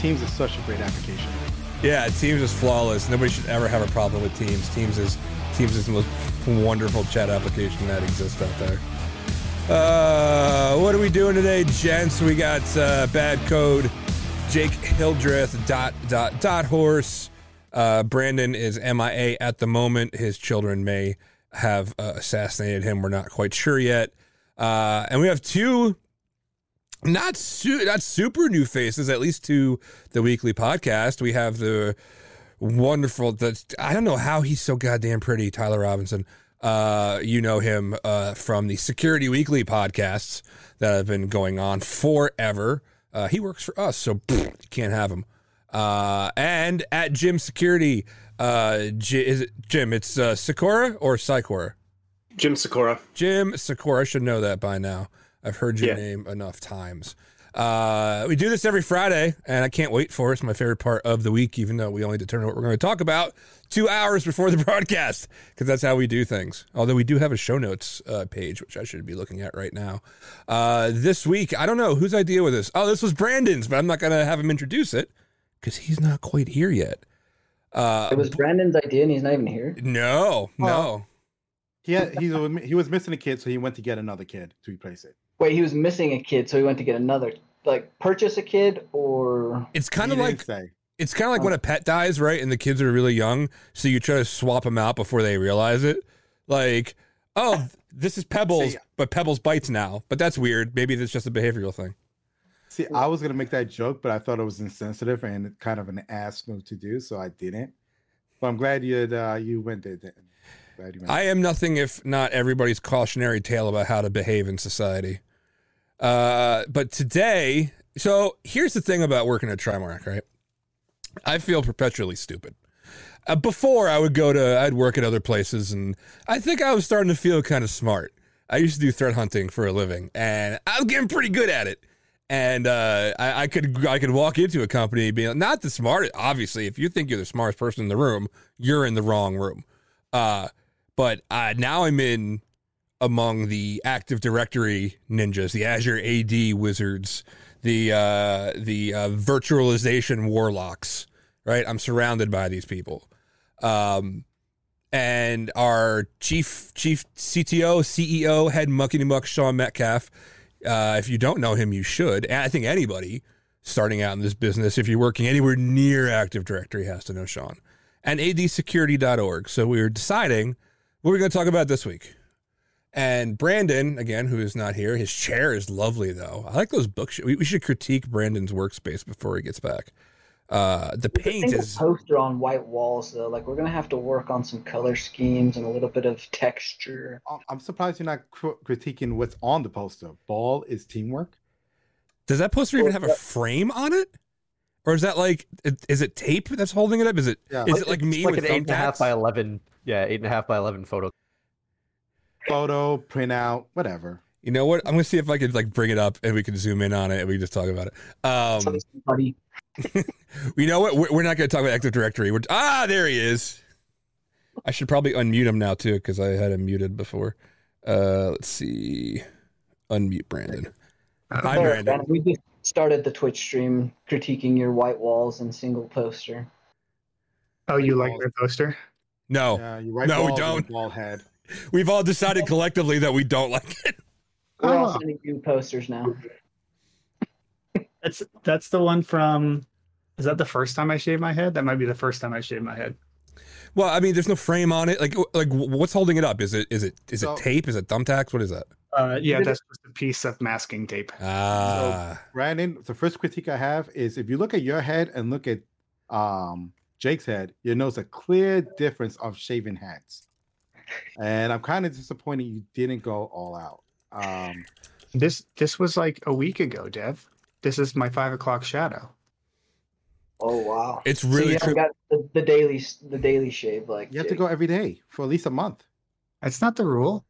Teams is such a great application. Yeah, Teams is flawless. Nobody should ever have a problem with Teams. Teams is Teams is the most wonderful chat application that exists out there. Uh, what are we doing today, gents? We got uh, bad code. Jake Hildreth dot dot dot horse. Uh, Brandon is MIA at the moment. His children may have uh, assassinated him. We're not quite sure yet. Uh, and we have two not su- not super new faces, at least to the weekly podcast. We have the wonderful. The I don't know how he's so goddamn pretty, Tyler Robinson. Uh, you know him uh, from the Security Weekly podcasts that have been going on forever. Uh, he works for us, so pfft, you can't have him. Uh, and at Jim Security, uh, J- is it Jim? It's uh, Sakura or Sikora? Jim Sakura. Jim Sakura. I should know that by now. I've heard your Yeah. name enough times. Uh, we do this every Friday, and I can't wait for it. It's my favorite part of the week, even though we only determine what we're going to talk about two hours before the broadcast, because that's how we do things. Although we do have a show notes uh, page, which I should be looking at right now. Uh, this week, I don't know whose idea was this. Oh, this was Brandon's, but I'm not going to have him introduce it because he's not quite here yet. Uh, It was Brandon's idea, and he's not even here. no, no. He had, he's a, he was missing a kid, so he went to get another kid to replace it. Wait, he was missing a kid, so he went to get another. Like, purchase a kid, or It's kind of like say. It's kind of like when a pet dies, right? And the kids are really young, so you try to swap them out before they realize it. Like, oh, this is Pebbles, See- but Pebbles bites now. But that's weird. Maybe that's just a behavioral thing. See, I was gonna make that joke, but I thought it was insensitive and kind of an ass move to do, so I didn't. But I'm glad you had, uh, you went there. then. Glad you went. I am nothing if not everybody's cautionary tale about how to behave in society. Uh, but today, so here's the thing about working at Trimark, right? I feel perpetually stupid. Uh, before I would go to, I'd work at other places, and I think I was starting to feel kind of smart. I used to do threat hunting for a living, and I was getting pretty good at it. And uh, I, I could I could walk into a company being not the smartest. Obviously, if you think you're the smartest person in the room, you're in the wrong room. Uh, but now I'm in among the Active Directory ninjas, the Azure AD wizards, the uh, the uh, virtualization warlocks. Right, I'm surrounded by these people, um, and our chief chief CTO, CEO, head muckety muck Sean Metcalf. Uh, if you don't know him, you should. And I think anybody starting out in this business, if you're working anywhere near Active Directory, has to know Sean. And adsecurity.org. So we were deciding what we're going to talk about this week. And Brandon, again, who is not here, his chair is lovely though. I like those books. We, we should critique Brandon's workspace before he gets back. Uh, the It's a paint single is poster on white walls, though. Like, we're gonna have to work on some color schemes and a little bit of texture. I'm- I'm surprised you're not cr- critiquing what's on the poster. Ball is teamwork. Does that poster even have a frame on it? Or is that like is it tape that's holding it up? Is it is Yeah. it like It's me like with an eight and a half by eleven. Yeah, eight and a half by eleven photo. Photo, printout, whatever. You know what? I'm gonna see if I can like bring it up and we can zoom in on it and we can just talk about it. Um, Buddy. you know what? We're, we're not gonna talk about Active Directory. We're, ah, there he is. I should probably unmute him now too because I had him muted before. Uh, let's see. Unmute Brandon. Hi, There, Brandon. Brandon, We just started the Twitch stream critiquing your white walls and single poster. Oh, you like my poster? No, Yeah, you right. No, we don't. Ball head. We've all decided collectively that we don't like it. We're all sending you posters now. That's that's the one from. Is that the first time I shaved my head? That might be the first time I shaved my head. Well, I mean, there's no frame on it. Like, like what's holding it up? Is it is it is So- it tape? Is it thumbtacks? What is that? Uh, yeah, that's just a piece of masking tape. Ah, So, Brandon, the first critique I have is if you look at your head and look at um, Jake's head, you'll notice a clear difference of shaving heads. And I'm kind of disappointed you didn't go all out. Um, This this was like a week ago, Dev. This is my five o'clock shadow. Oh wow! it's so really you true. got the, the daily the daily shave like you have to go every day for at least a month. That's not the rule.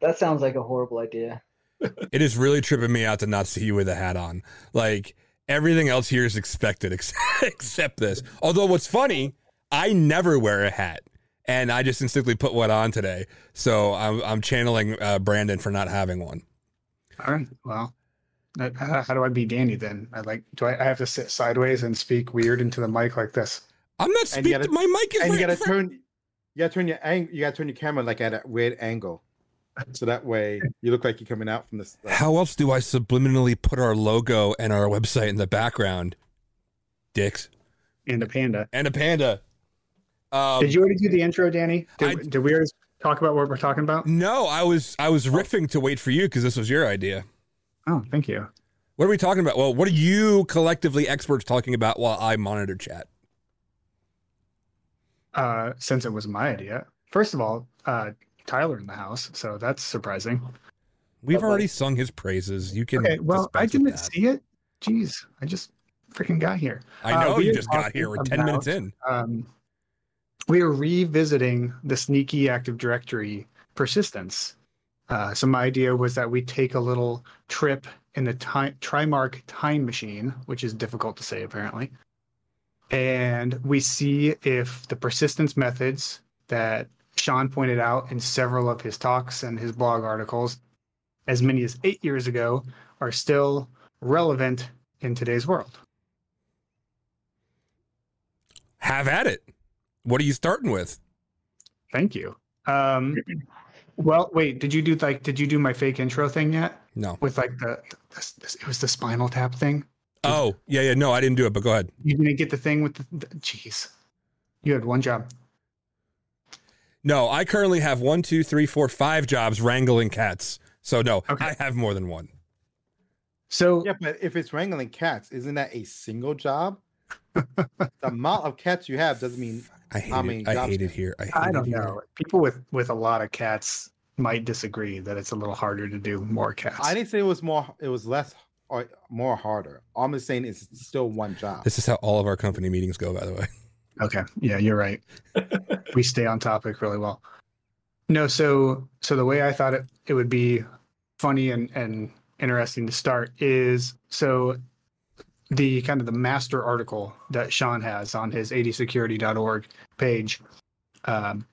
That sounds like a horrible idea. It is really tripping me out to not see you with a hat on. Like everything else here is expected ex- except this. Although what's funny, I never wear a hat, and I just instinctively put one on today. So I'm I'm channeling uh, Brandon for not having one. All right. Well, Uh, How how do I be Danny then? I like. Do I, I have to sit sideways and speak weird into the mic like this? I'm not speaking. gotta- My mic is and you right in gotta front- turn you gotta turn your ang- you gotta turn your camera like at a weird angle. So that way you look like you're coming out from this like, How else do I subliminally put our logo and our website in the background? Dicks And a panda. and a panda. Um, Did you already do the intro, Danny? Did, I- did we already talk about what we're talking about? No, I was I was riffing to wait for you because this was your idea. Oh, thank you. What are we talking about? Well, what are you collectively experts talking about while I monitor chat? Uh, since it was my idea, first of all, uh, Tyler in the house, so that's surprising. We've Bye-bye. already sung his praises. You can. Okay, well, I didn't see it. Jeez, I just freaking got here. I Uh, know we you just got here. We're ten minutes in. um, we are revisiting the sneaky active directory persistence. Uh, so my idea was that we take a little trip in the time Trimark time machine, which is difficult to say apparently, and we see if the persistence methods that Sean pointed out in several of his talks and his blog articles, as many as eight years ago, are still relevant in today's world. Have at it. What are you starting with? Thank you. Um, well, wait. Did you do like? Did you do my fake intro thing yet? No. With like the, the, the it was the Spinal Tap thing. Oh yeah, yeah. No, I didn't do it. But go ahead. You didn't get the thing with the. the jeez, you had one job. No, I currently have one, two, three, four, five jobs wrangling cats. So no, Okay. I have more than one. So Yeah, but if it's wrangling cats, isn't that a single job? the amount of cats you have doesn't mean I hate How it. I hate it here. I, hate I don't here. know. People with with a lot of cats might disagree that it's a little harder to do more cats. I didn't say it was more it was less or more harder. All I'm just saying is it's still one job. This is how all of our company meetings go. By the way. Okay. Yeah, you're right. we stay on topic really well. No, so so the way I thought it it would be funny and and interesting to start is so the kind of the master article that Sean has on his 80security.org page um,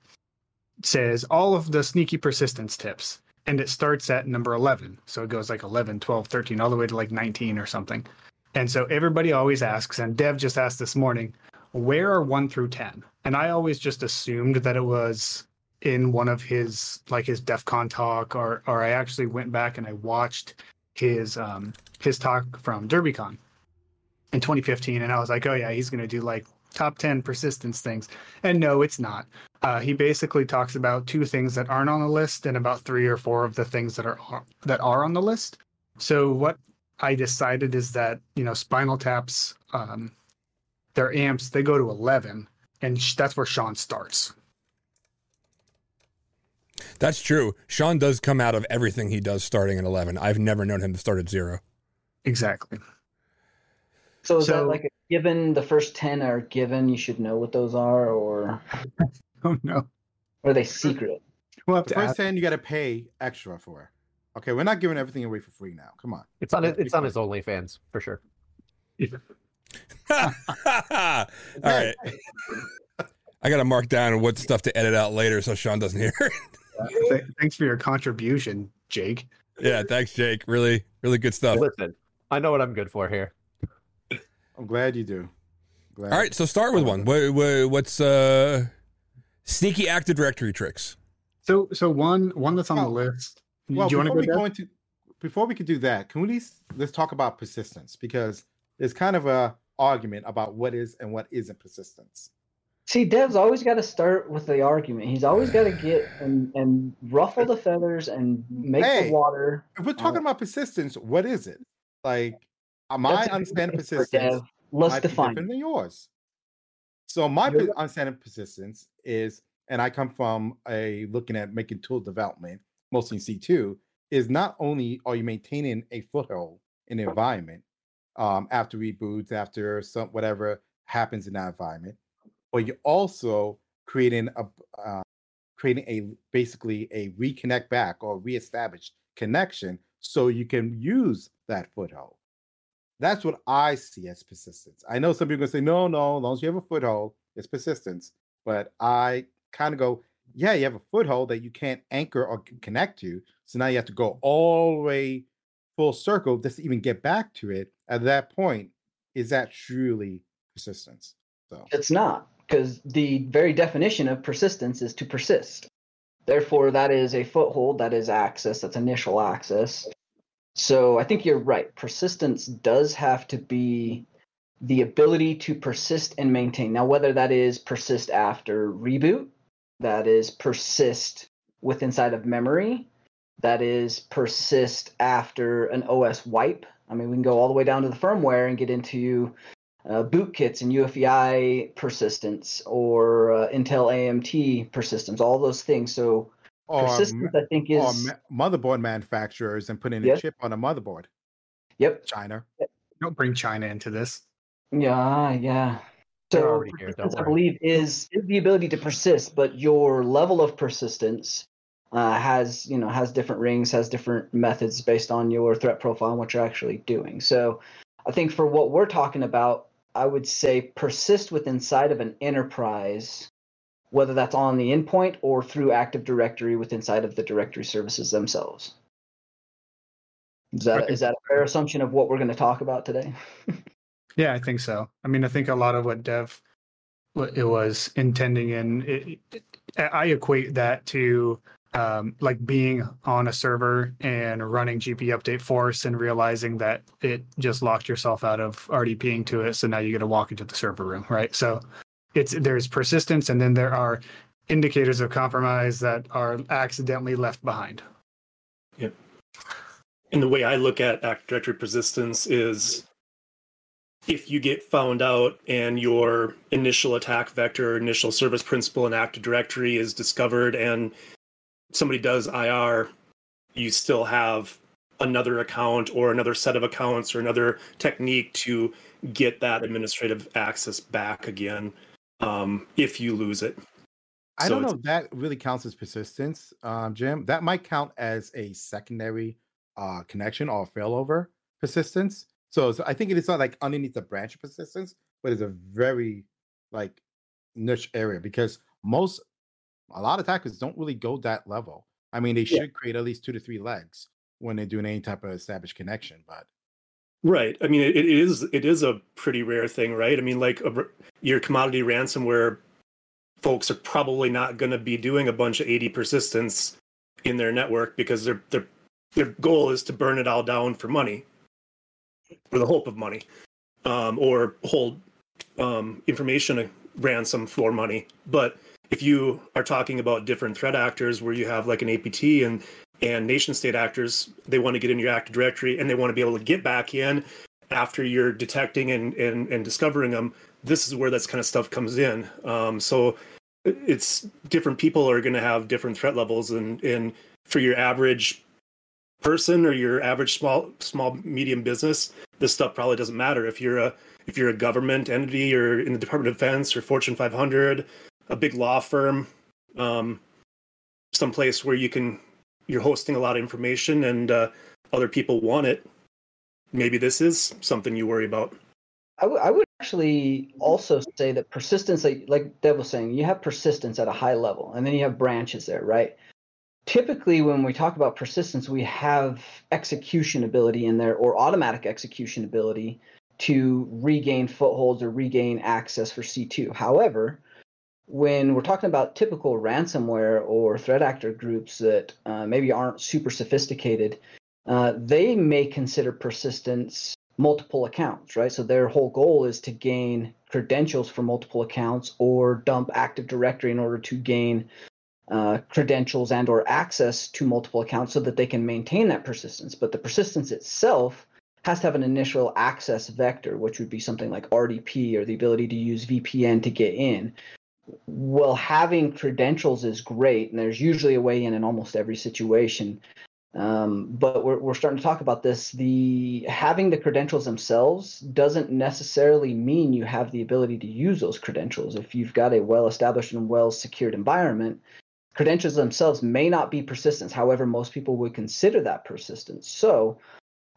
says all of the sneaky persistence tips and it starts at number 11 so it goes like 11 12 13 all the way to like 19 or something. And so everybody always asks and dev just asked this morning where are 1 through 10 and i always just assumed that it was in one of his like his def con talk or or i actually went back and i watched his um his talk from derbycon in 2015 and i was like oh yeah he's going to do like top 10 persistence things and no it's not uh, he basically talks about two things that aren't on the list and about three or four of the things that are that are on the list so what i decided is that you know spinal taps um, their amps they go to 11 and sh- that's where sean starts That's true. Sean does come out of everything he does starting at 11. I've never known him to start at zero. exactly So is that like a given? The first ten are given. You should know what those are, or oh no are they secret? we'll The first ask. ten you got to pay extra for. Okay, we're not giving everything away for free now. Come on. It's on his, it's on fair. his OnlyFans for sure. All right. I got to mark down what stuff to edit out later so Sean doesn't hear. it. Th- thanks for your contribution jake yeah, thanks, Jake. Really, really good stuff. Listen, I know what I'm good for here. I'm glad you do. Glad. All right, so start with one. What, what, what's uh, sneaky Active Directory tricks? so so one one that's on the list Well, do you want before to we go go into before we could do that, can we least let's talk about persistence because there's kind of a argument about what is and what isn't persistence. See, Dev's always got to start with the argument. He's always got to get and and ruffle the feathers and make Hey, the water. If we're talking Oh. about persistence, what is it? Like uh, my a good understanding persistence. Let's define. different than yours. So my You're understanding persistence is, and I come from a looking at making tool development, mostly in C2, is not only are you maintaining a foothold in the environment um, after reboots, after some whatever happens in that environment, but you're also creating a uh, creating a basically a reconnect back or reestablished connection so you can use that foothold. That's what I see as persistence. I know some people are gonna say, no, no, as long as you have a foothold, it's persistence. But I kind of go, yeah, you have a foothold that you can't anchor or connect to. So now you have to go all the way full circle just to even get back to it at that point is that truly persistence so It's not, because the very definition of persistence is to persist. Therefore, that is a foothold, that is access, that's initial access. So I think you're right. Persistence does have to be the ability to persist and maintain. Now, whether that is persist after reboot, that is persist with inside of memory, that is persist after an OS wipe. I mean, we can go all the way down to the firmware and get into uh, bootkits and UEFI persistence or uh, Intel AMT persistence, all those things. So or, persistence, I think, is ma- motherboard manufacturers and putting Yes. a chip on a motherboard yep, china Don't bring China into this. yeah, yeah. So already here, I believe, is is the ability to persist, but your level of persistence uh, has you know has different rings, has different methods based on your threat profile and what you're actually doing. So I think for what we're talking about, I would say persist with inside of an enterprise, whether that's on the endpoint or through Active Directory with inside of the directory services themselves. Is that is that a fair assumption of what we're going to talk about today? Yeah, I think so. I mean, I think a lot of what Dev what it was intending in it, it, I equate that to um, like being on a server and running GP update force and realizing that it just locked yourself out of RDPing to it. So now you got to walk into the server room, right? So it's there's persistence, and then there are indicators of compromise that are accidentally left behind. Yep. And the way I look at Active Directory persistence is if you get found out and your initial attack vector, initial service principal in Active Directory is discovered and somebody does IR, you still have another account or another set of accounts or another technique to get that administrative access back again um, if you lose it. I So don't know if that really counts as persistence, um, Jim. That might count as a secondary uh, connection or failover persistence. So, so I think it is not like underneath the branch of persistence, but it's a very like niche area because most a lot of attackers don't really go that level. I mean, they Yeah. should create at least two to three legs when they're doing any type of established connection. But Right. I mean, it, it is it is a pretty rare thing, right? I mean, like a, your commodity ransomware folks are probably not going to be doing a bunch of 80 persistence in their network because their their their goal is to burn it all down for money, for the hope of money, um, or hold um, information ransom for money. But if you are talking about different threat actors, where you have like an APT and and nation state actors, they want to get in your Active Directory and they want to be able to get back in after you're detecting and and, and discovering them. This is where that kind of stuff comes in. Um, so it's different people are going to have different threat levels, and and for your average person or your average small small medium business, this stuff probably doesn't matter. If you're a if you're a government entity or in the Department of Defense or Fortune 500, a big law firm, um, someplace where you can you're hosting a lot of information and uh, other people want it. Maybe this is something you worry about. I would- would actually also say that persistence, like like Deb was saying, you have persistence at a high level, and then you have branches there, right? Typically, when we talk about persistence, we have execution ability in there or automatic execution ability to regain footholds or regain access for C2. However, when we're talking about typical ransomware or threat actor groups that uh, maybe aren't super sophisticated, uh, they may consider persistence multiple accounts, right? So their whole goal is to gain credentials for multiple accounts or dump Active Directory in order to gain uh, credentials and or access to multiple accounts so that they can maintain that persistence. But the persistence itself has to have an initial access vector, which would be something like RDP or the ability to use VPN to get in. Well, having credentials is great, and there's usually a way in in almost every situation. Um, but we're, we're starting to talk about this. The having the credentials themselves doesn't necessarily mean you have the ability to use those credentials. If you've got a well-established and well-secured environment, credentials themselves may not be persistence. However, most people would consider that persistence. So,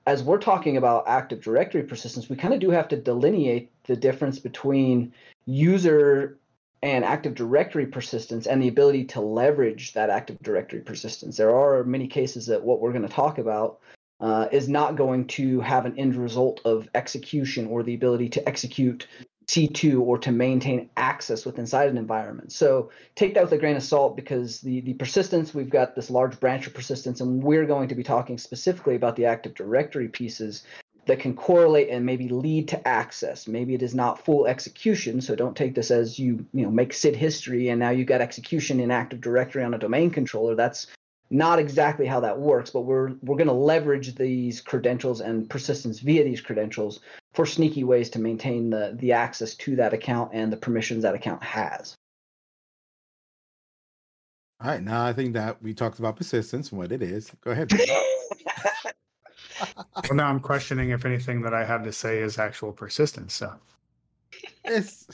as we're talking about Active Directory persistence, we kind of do have to delineate the difference between user and Active Directory persistence and the ability to leverage that Active Directory persistence. There are many cases that what we're going to talk about uh, is not going to have an end result of execution or the ability to execute C2 or to maintain access with inside an environment. So take that with a grain of salt because the, the persistence, we've got this large branch of persistence, and we're going to be talking specifically about the Active Directory pieces that can correlate and maybe lead to access. Maybe it is not full execution, so don't take this as you you know make SID history and now you've got execution in Active Directory on a domain controller. That's not exactly how that works, but we're we're going to leverage these credentials and persistence via these credentials for sneaky ways to maintain the the access to that account and the permissions that account has. All right, now I think that we talked about persistence and what it is. Go ahead. well, now I'm questioning if anything that I have to say is actual persistence. So it's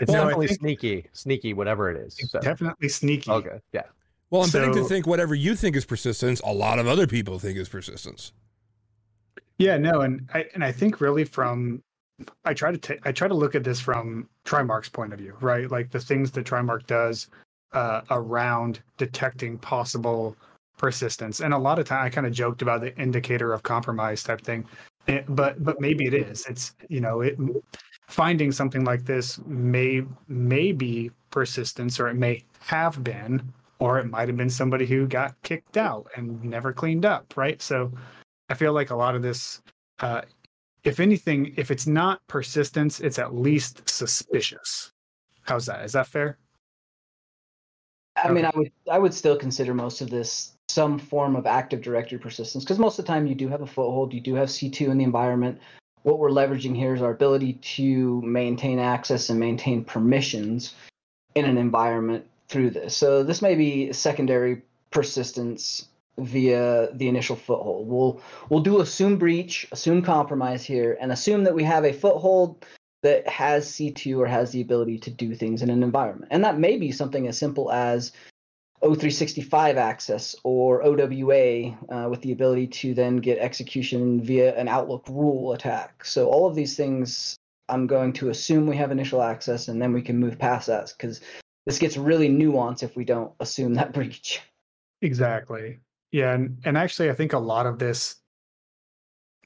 it's Well, definitely think- sneaky, sneaky, whatever it is. So. definitely sneaky. Okay, yeah. Well, I'm beginning to think whatever you think is persistence, a lot of other people think is persistence. Yeah, no, and I and I think really from I try to ta- I try to look at this from Trimark's point of view, right? Like the things that Trimark does uh, around detecting possible persistence, and a lot of time I kind of joked about the indicator of compromise type thing, Eh, but but maybe it is. It's you know it finding something like this may may be persistence, or it may have been, or it might have been somebody who got kicked out and never cleaned up, right? So. I feel like a lot of this, uh, if anything, if it's not persistence, it's at least suspicious. How's that? Is that fair? I mean, I would I would still consider most of this some form of Active Directory persistence because most of the time you do have a foothold, you do have C2 in the environment. What we're leveraging here is our ability to maintain access and maintain permissions in an environment through this. So this may be secondary persistence via the initial foothold. We'll we'll do assume breach, assume compromise here, and assume that we have a foothold that has C2 or has the ability to do things in an environment. And that may be something as simple as O365 access or OWA uh, with the ability to then get execution via an Outlook rule attack. So all of these things, I'm going to assume we have initial access, and then we can move past that because this gets really nuanced if we don't assume that breach. Exactly. Yeah, and and actually, I think a lot of this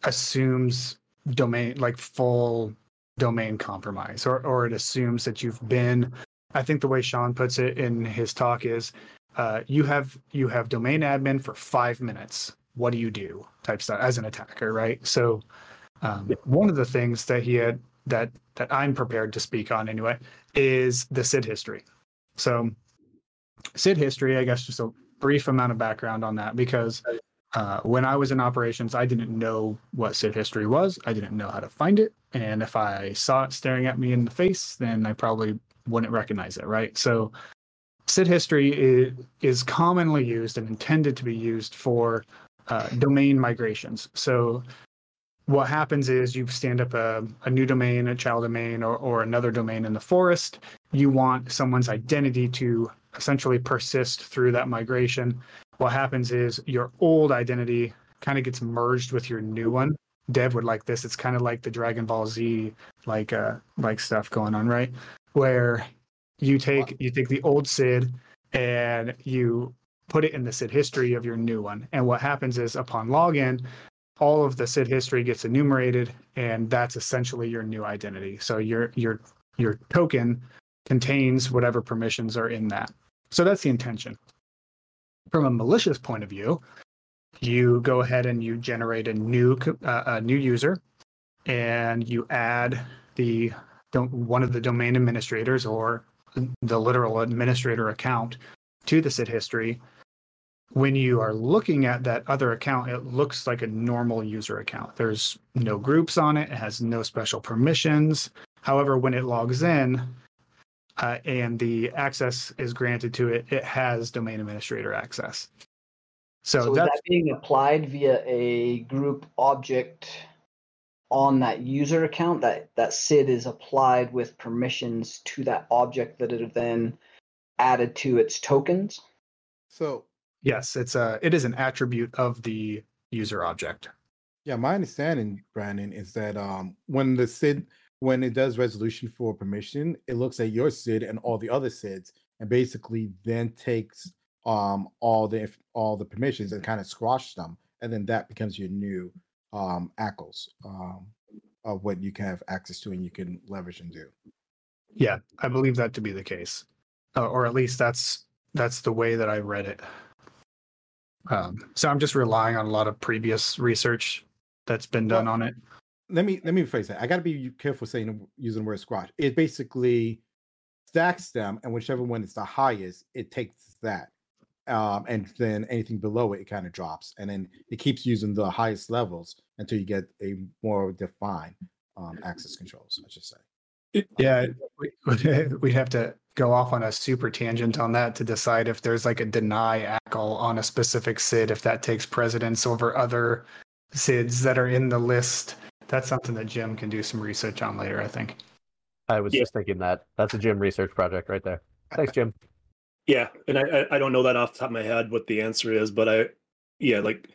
assumes domain like full domain compromise, or or it assumes that you've been. I think the way Sean puts it in his talk is, uh, you have you have domain admin for five minutes. What do you do? Type stuff as an attacker, right? So, um, one of the things that he had that that I'm prepared to speak on anyway is the SID history. So, SID history, I guess, just a brief amount of background on that because uh, when I was in operations, I didn't know what SID history was. I didn't know how to find it. And if I saw it staring at me in the face, then I probably wouldn't recognize it, right? So SID history is, is commonly used and intended to be used for uh, domain migrations. So what happens is you stand up a, a new domain, a child domain, or, or another domain in the forest. You want someone's identity to essentially persist through that migration. What happens is your old identity kind of gets merged with your new one. Dev would like this. It's kind of like the Dragon Ball Z like uh like stuff going on, right? Where you take you take the old SID and you put it in the SID history of your new one. And what happens is upon login, all of the SID history gets enumerated, and that's essentially your new identity. So your your your token contains whatever permissions are in that. So that's the intention. From a malicious point of view, you go ahead and you generate a new uh, a new user, and you add the don't one of the domain administrators or the literal administrator account to the SID history. When you are looking at that other account, it looks like a normal user account. There's no groups on it. It has no special permissions. However, when it logs in, uh, and the access is granted to it, it has domain administrator access. So, So, is that's that being applied via a group object on that user account? That that SID is applied with permissions to that object that are then added to its tokens. So yes, it's a it is an attribute of the user object. yeah, my understanding, Brandon, is that um when the SID when it does resolution for permission, it looks at your SID and all the other SIDs and basically then takes um all the inf- all the permissions and kind of squash them. and then that becomes your new um, ACLs um, of what you can have access to and you can leverage and do. Yeah, I believe that to be the case, uh, or at least that's that's the way that I read it. Um, so I'm just relying on a lot of previous research that's been done Well, on it. let me let me rephrase that. I got to be careful saying using the word squash. It basically stacks them, and whichever one is the highest, it takes that, um, and then anything below it, it kind of drops, and then it keeps using the highest levels until you get a more defined um, access controls. I should say. Yeah, we, we'd have to go off on a super tangent on that to decide if there's like a deny ACL on a specific SID, if that takes precedence over other SIDs that are in the list. That's something that Jim can do some research on later, I think. I was Yeah. just thinking that. That's a Jim research project right there. Thanks, Jim. Yeah, and I, I don't know that off the top of my head what the answer is, but I yeah like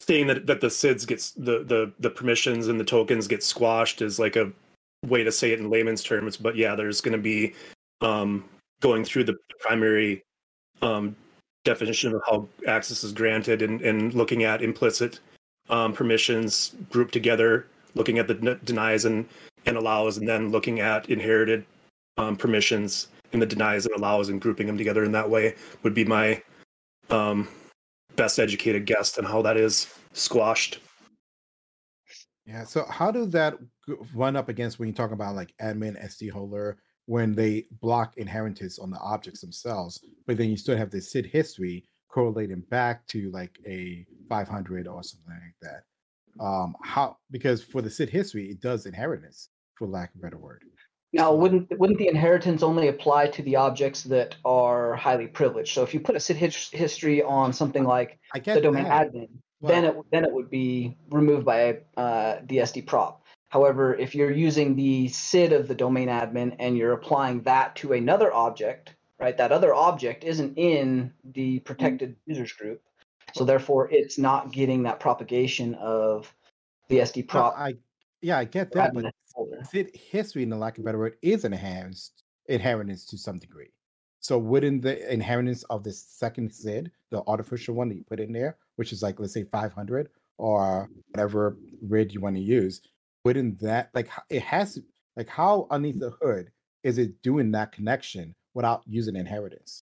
saying that that the SIDS gets the the the permissions and the tokens get squashed is like a way to say it in layman's terms. But yeah, there's going to be um, going through the primary um, definition of how access is granted and, and looking at implicit um, permissions grouped together, looking at the denies and and allows, and then looking at inherited um, permissions and the denies and allows and grouping them together in that way would be my um, best educated guess on how that is squashed. Yeah. So how does that run up against when you talk about like admin SD holder when they block inheritance on the objects themselves, but then you still have the SID history correlating back to like a 500 or something like that. Um, how because for the SID history it does inheritance for lack of a better word. Now, wouldn't wouldn't the inheritance only apply to the objects that are highly privileged? So if you put a SID his- history on something like I the domain that, admin, then it then it would be removed by uh, the SD prop. However, if you're using the SID of the domain admin and you're applying that to another object, right? That other object isn't in the protected users group, so therefore it's not getting that propagation of the SD no, prop. I yeah, I get that, but SID history, in the lack of a better word, is enhanced inheritance to some degree. So wouldn't the inheritance of the second SID, the artificial one that you put in there, which is like let's say 500 or whatever RID you want to use, wouldn't that like it has like how underneath the hood is it doing that connection without using inheritance?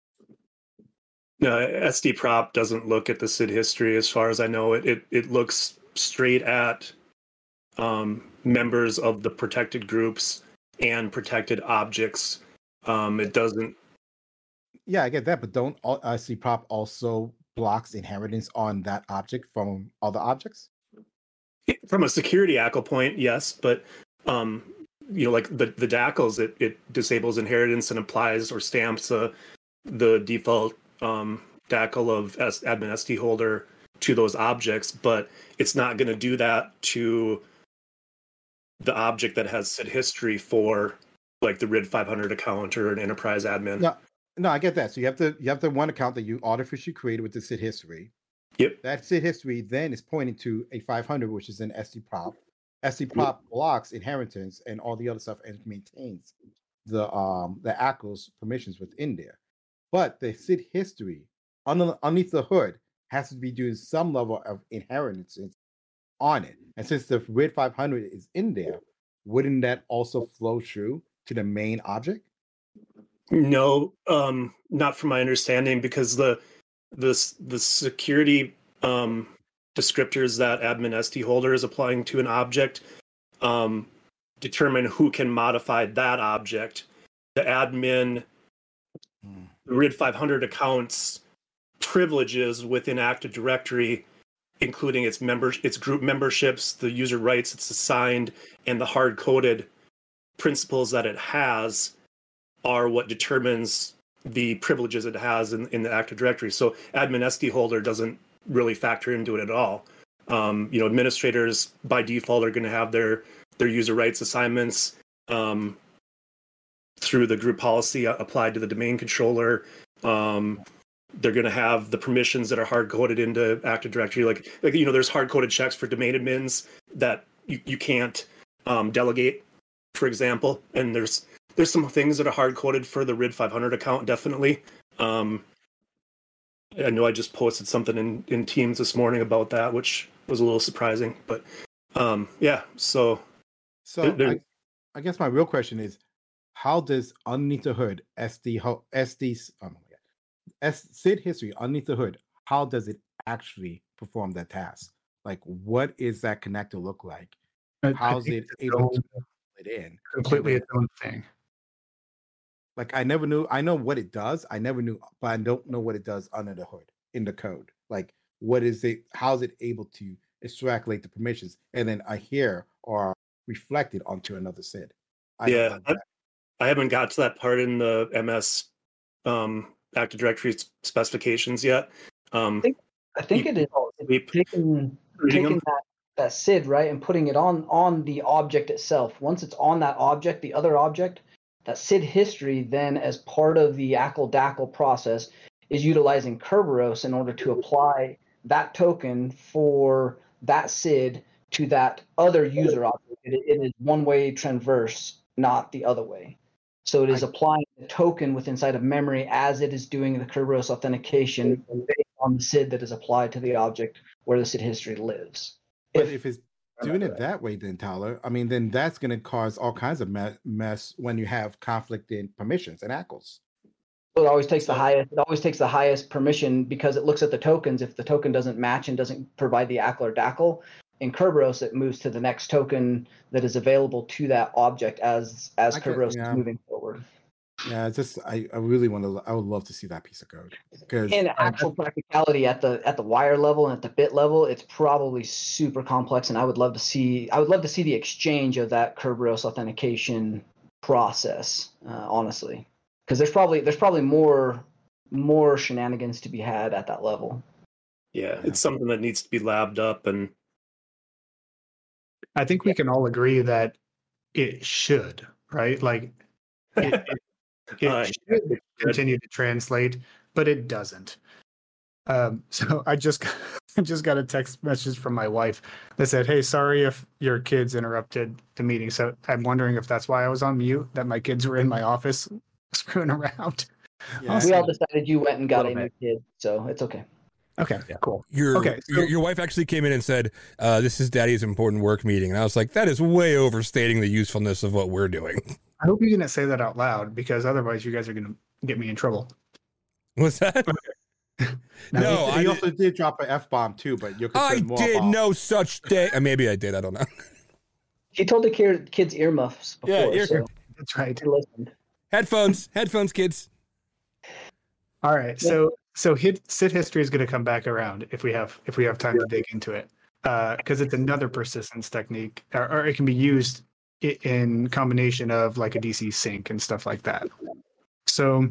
No, SD prop doesn't look at the SID history as far as I know. It it, it looks straight at um, members of the protected groups and protected objects. Um, it doesn't Yeah, I get that, but don't all- IC prop also blocks inheritance on that object from other objects? from a security ACL point, yes, but um, you know, like the the DACLs, it it disables inheritance and applies or stamps uh, the default um, DACL of S, admin SD holder to those objects, but it's not going to do that to the object that has SID history for like the RID 500 account or an enterprise admin. No. No, I get that. So you have the you have the one account that you artificially created with the SID history. Yep. That SID history then is pointing to a 500, which is an SD prop. SD prop blocks inheritance and all the other stuff and maintains the um the ACLs permissions within there. But the SID history under, underneath the hood has to be doing some level of inheritance on it. And since the RID 500 is in there, wouldn't that also flow through to the main object? No, um, not from my understanding, because the the the security um, descriptors that admin SD holder is applying to an object um, determine who can modify that object. The admin Hmm. RID 500 accounts privileges within Active Directory, including its members, its group memberships, the user rights it's assigned, and the hard coded principles that it has are what determines the privileges it has in, in the Active Directory. So admin SD holder doesn't really factor into it at all. Um, you know, administrators by default are going to have their their user rights assignments um, through the group policy uh, applied to the domain controller. Um, they're going to have the permissions that are hard coded into Active Directory. Like, like you know, there's hard coded checks for domain admins that you, you can't um, delegate, for example. And there's there's some things that are hard coded for the RID 500 account, definitely. Um, I know I just posted something in in Teams this morning about that, which was a little surprising. But um, yeah, so So There- I, I guess my real question is, how does underneath the hood SD SD oh my God, SID history underneath the hood? How does it actually perform that task? Like, what is that connector look like? I- I How's it it's able to own- put it in? completely its own thing. Like, I never knew. I know what it does. I never knew, but I don't know what it does under the hood in the code. Like, what is it? How's it able to extrapolate the permissions and then I hear or reflected onto another SID? I Yeah, I- I haven't got to that part in the MS um, Active Directory specifications yet. Um, think- I think it is taking taking that, that SID right and putting it on on the object itself. Once it's on that object, the other object, that SID history then as part of the ACL DACL process is utilizing Kerberos in order to apply that token for that SID to that other user object. It, it is one way transverse, not the other way. So it is applying the token with inside of memory as it is doing the Kerberos authentication based on the SID that is applied to the object where the SID history lives. But If- if it's doing it that way, then Tyler, I mean, then that's going to cause all kinds of mess when you have conflicting permissions and ACLs. it always takes the highest it always takes the highest permission because it looks at the tokens. If the token doesn't match and doesn't provide the ACL or DACL, in Kerberos it moves to the next token that is available to that object as as I could- Kerberos yeah. is moving forward. Yeah, it's just I, I really want to. I would love to see that piece of code because In actual practicality at the at the wire level and at the bit level, it's probably super complex, and I would love to see I would love to see the exchange of that Kerberos authentication process. Uh, honestly, because there's probably there's probably more more shenanigans to be had at that level. Yeah, it's something that needs to be labbed up and I think we can all agree that it should, right? Like it, it, it Uh, should continue to translate, but it doesn't. Um, so I just got, I just got a text message from my wife that said, "Hey, sorry if your kids interrupted the meeting." So I'm wondering if that's why I was on mute. That my kids were in my office screwing around. yeah, we all decided you went and got a Little new kid, so it's okay. Okay, Yeah. cool. Your, Okay, your so- your wife actually came in and said, uh, "This is Daddy's important work meeting," and I was like, "That is way overstating the usefulness of what we're doing." I hope you didn't say that out loud because otherwise you guys are going to get me in trouble. What's that? Now, no, he, I he also did drop an f bomb too, but you're I did about, no such thing. Uh, maybe I did. I don't know. He told the kid, kids earmuffs before, Yeah, ear- so That's right. he listened. Headphones, headphones, kids. All right. So so hit sit history is going to come back around if we have if we have time to dig into it uh, because it's another persistence technique or, or it can be used in combination of like a DC sync and stuff like that. So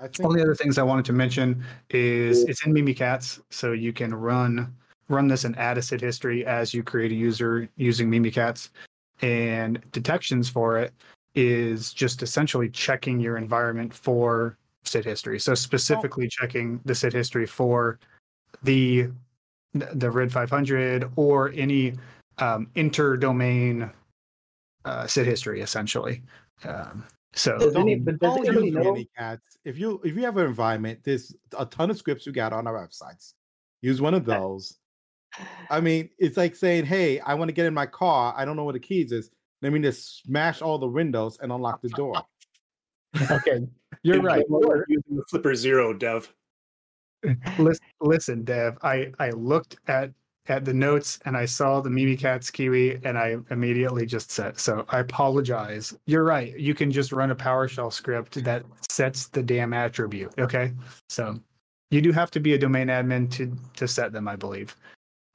I think All the other things I wanted to mention is it's in Mimikatz, so you can run run this and add a SID history as you create a user using Mimikatz. And detections for it is just essentially checking your environment for SID history. So specifically checking the SID history for the the RID 500 or any um, inter-domain uh, SID history, essentially. Um, so Does any- don't, but does don't anybody use know- Mimikatz. If you if you have an environment, there's a ton of scripts you got on our websites. Use one of those. I mean, it's like saying, "Hey, I want to get in my car. I don't know where the keys is. Let me just smash all the windows and unlock the door." Okay, you're And right. we're Using the Flipper Zero, Dev. listen, listen, Dev. I I looked at at the notes and I saw the Mimikatz Kiwi and I immediately just said so. I apologize. You're right. You can just run a PowerShell script that sets the damn attribute. Okay, so you do have to be a domain admin to to set them, I believe.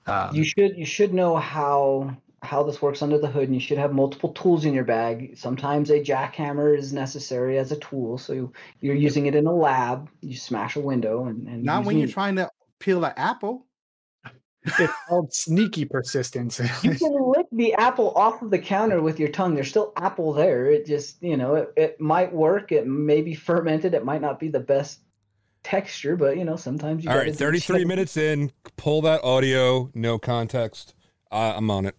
Um, you should you should know how how this works under the hood and you should have multiple tools in your bag sometimes a jackhammer is necessary as a tool so you, you're using it in a lab you smash a window and, and Not when you're Mimi- trying to peel an apple. it's called sneaky persistence. you can lick the apple off of the counter with your tongue there's still apple there it just you know it, it might work it may be fermented it might not be the best texture but you know sometimes you All gotta right, do 33 minutes in. Pull that audio, no context. Uh, I'm on it.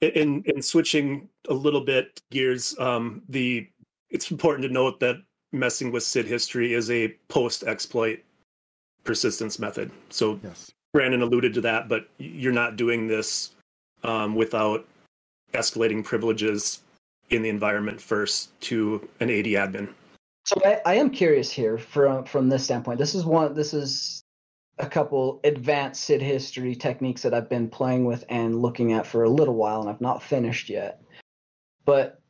In in switching a little bit gears um the it's important to note that messing with SID history is a post exploit persistence method. So Yes. Brandon alluded to that, but you're not doing this um, without escalating privileges in the environment first to an AD admin. So I, I am curious here from from this standpoint. This is one. This is a couple advanced SID history techniques that I've been playing with and looking at for a little while, and I've not finished yet. But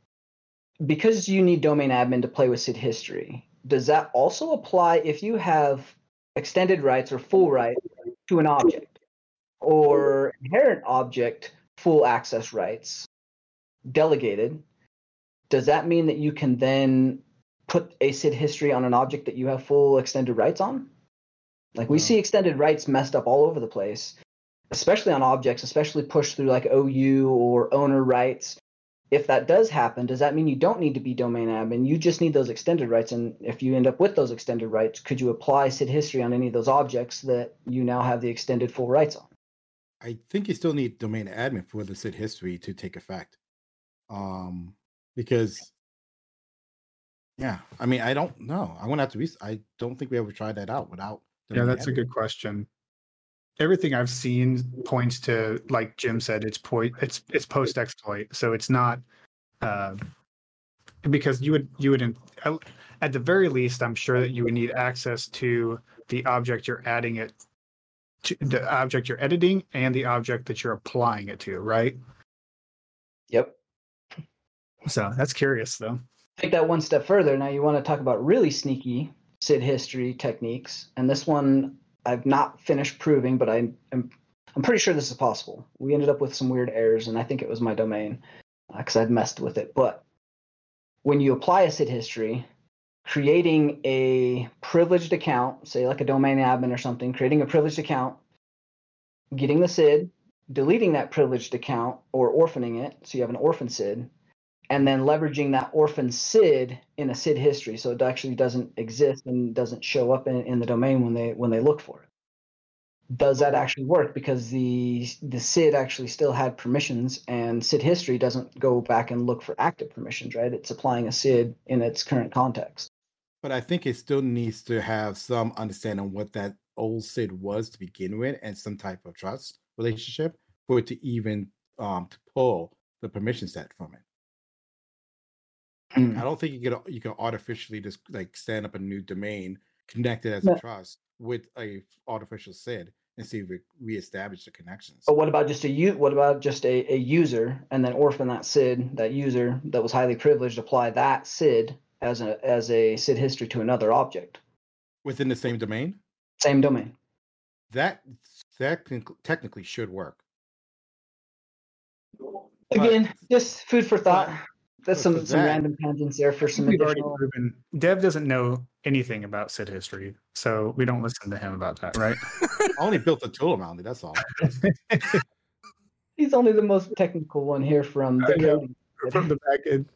because you need domain admin to play with SID history, does that also apply if you have extended rights or full rights to an object, or inherent object full access rights delegated? Does that mean that you can then put a SID history on an object that you have full extended rights on? Like we see extended rights messed up all over the place, especially on objects, especially pushed through like OU or owner rights. If that does happen, does that mean you don't need to be domain admin? You just need those extended rights. And if you end up with those extended rights, could you apply SID history on any of those objects that you now have the extended full rights on? I think you still need domain admin for the SID history to take effect. Um, because yeah, I mean, I don't know. I'm gonna have to. Re- I don't think we ever tried that out without. Yeah, that's a good question. Everything I've seen points to, like Jim said, it's point, it's it's post exploit, so it's not uh, because you would you would at the very least, I'm sure that you would need access to the object you're adding it to, the object you're editing and the object that you're applying it to, right? Yep. So that's curious, though. take that one step further. Now you want to talk about really sneaky SID history techniques, and this one I've not finished proving, but I am I'm pretty sure this is possible. We ended up with some weird errors, and I think it was my domain uh, because I'd messed with it. But when you apply a SID history, creating a privileged account, say like a domain admin or something, creating a privileged account, getting the SID, deleting that privileged account or orphaning it, so you have an orphan SID, and then leveraging that orphan SID in a SID history, so it actually doesn't exist and doesn't show up in, in the domain when they when they look for it. Does that actually work? Because the the SID actually still had permissions, and SID history doesn't go back and look for active permissions, right? It's applying a SID in its current context. But I think it still needs to have some understanding of what that old SID was to begin with, and some type of trust relationship for it to even um to pull the permission set from it. Hmm. I don't think you can you can artificially just like stand up a new domain connected as No. a trust with a artificial SID and see if it reestablish the connections. But what about just a you? What about just a, a user and then orphan that SID, that user that was highly privileged, apply that SID as a as a SID history to another object, Within the same domain, same domain. that that can, technically should work. Again, just food for thought. That's some for some that- random tangents there for some We've already additional. proven Dev doesn't know anything about SID history, so we don't listen to him about that, right? I only built a tool around it. That's all. He's only the most technical one here from the know. from the back end.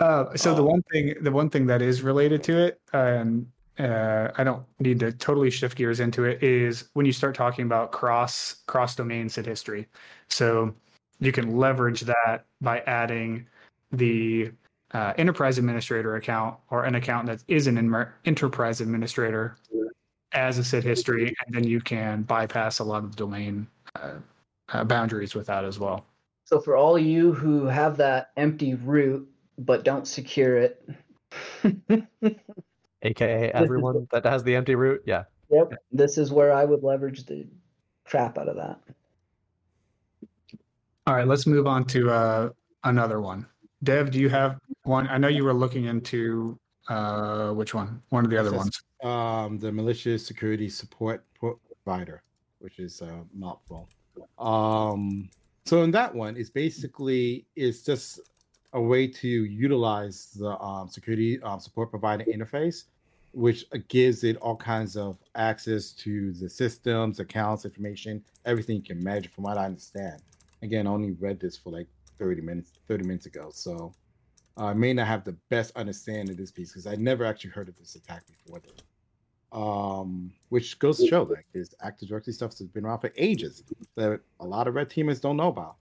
Uh, so the Oh. one thing, the one thing that is related to it, and uh, I don't need to totally shift gears into it, is when you start talking about cross cross domain SID history. So you can leverage that by adding the uh, enterprise administrator account or an account that is an enmer- enterprise administrator as a SID history, and then you can bypass a lot of domain uh, uh, boundaries with that as well. So for all you who have that empty root but don't secure it, AKA everyone that has the empty root. Yeah. yep, this is where I would leverage the crap out of that. All right, let's move on to uh, another one. Dev, do you have one? I know you were looking into uh, which one? One of the other ones. um, the malicious security support provider, which is a mouthful. Um, so in that one, it's basically it's just a way to utilize the um, security um, support provider interface, which uh, gives it all kinds of access to the systems, accounts, information, everything you can imagine. From what I understand, again, I only read this for like thirty minutes, thirty minutes ago, so I may not have the best understanding of this piece because I never actually heard of this attack before um, which goes to show like this Active Directory stuff has been around for ages that a lot of red teamers don't know about.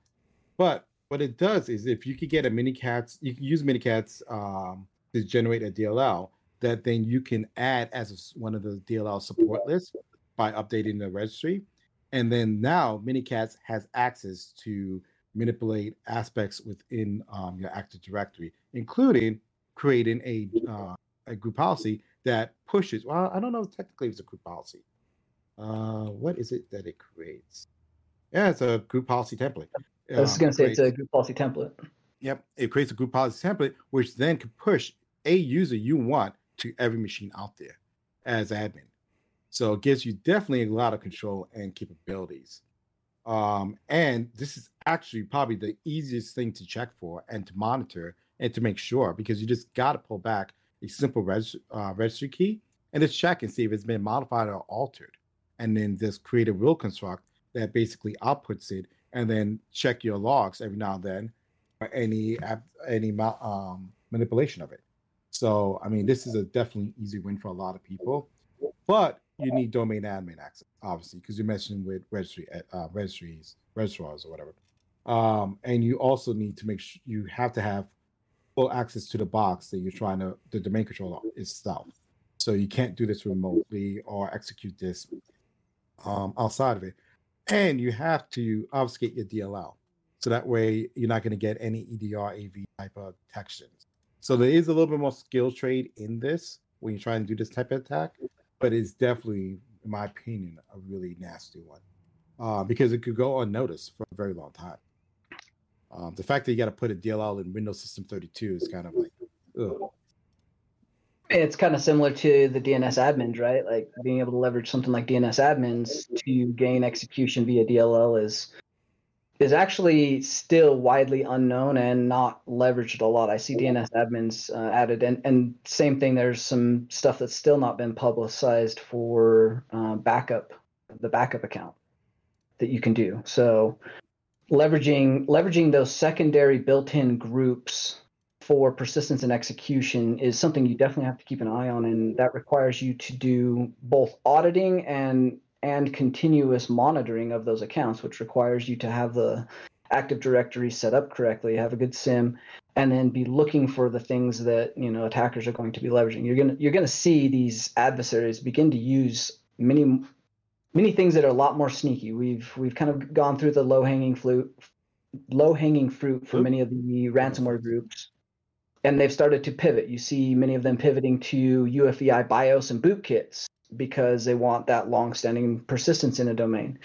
But what it does is if you could get a minicats, you can use minicats um, to generate a DLL, that then you can add as one of the DLL support lists by updating the registry. And then now Minicat has access to manipulate aspects within um, your Active Directory, including creating a uh, a group policy that pushes. Well, I don't know technically it's a group policy. Uh, what is it that it creates? Yeah, it's a group policy template. I was Um, going to say it's a group policy template. Yep, it creates a group policy template, which then can push a user you want to every machine out there as admin. So it gives you definitely a lot of control and capabilities. Um, and this is actually probably the easiest thing to check for and to monitor and to make sure because you just got to pull back a simple reg- uh, registry key and just check and see if it's been modified or altered. And then just create a rule construct that basically outputs it and then check your logs every now and then for any any um, manipulation of it. So, I mean, this is a definitely easy win for a lot of people, but you need domain admin access, obviously, because you mentioned with registry uh, registries, registrars or whatever. Um, and you also need to make sure you have to have full access to the box that you're trying to the domain controller itself. So you can't do this remotely or execute this um, outside of it. And you have to obfuscate your DLL. So that way you're not going to get any EDR AV type of detections. So there is a little bit more skill trade in this when you're trying to do this type of attack, but it's definitely, in my opinion, a really nasty one uh, because it could go unnoticed for a very long time. Um, the fact that you got to put a DLL in Windows System 32 is kind of like, ugh. It's kind of similar to the DNS admins, right? Like being able to leverage something like DNS admins to gain execution via DLL is is actually still widely unknown and not leveraged a lot. I see DNS admins uh, added, and and same thing. There's some stuff that's still not been publicized for uh, backup, the backup account that you can do. So leveraging leveraging those secondary built-in groups for persistence and execution is something you definitely have to keep an eye on and that requires you to do both auditing and and continuous monitoring of those accounts which requires you to have the active directory set up correctly have a good sim and then be looking for the things that you know attackers are going to be leveraging. You're going to you're to see these adversaries begin to use many many things that are a lot more sneaky. We've we've kind of gone through the low hanging fruit low hanging fruit for many of the ransomware groups and they've started to pivot. You see many of them pivoting to UEFI BIOS and bootkits because they want that long-standing persistence in a domain.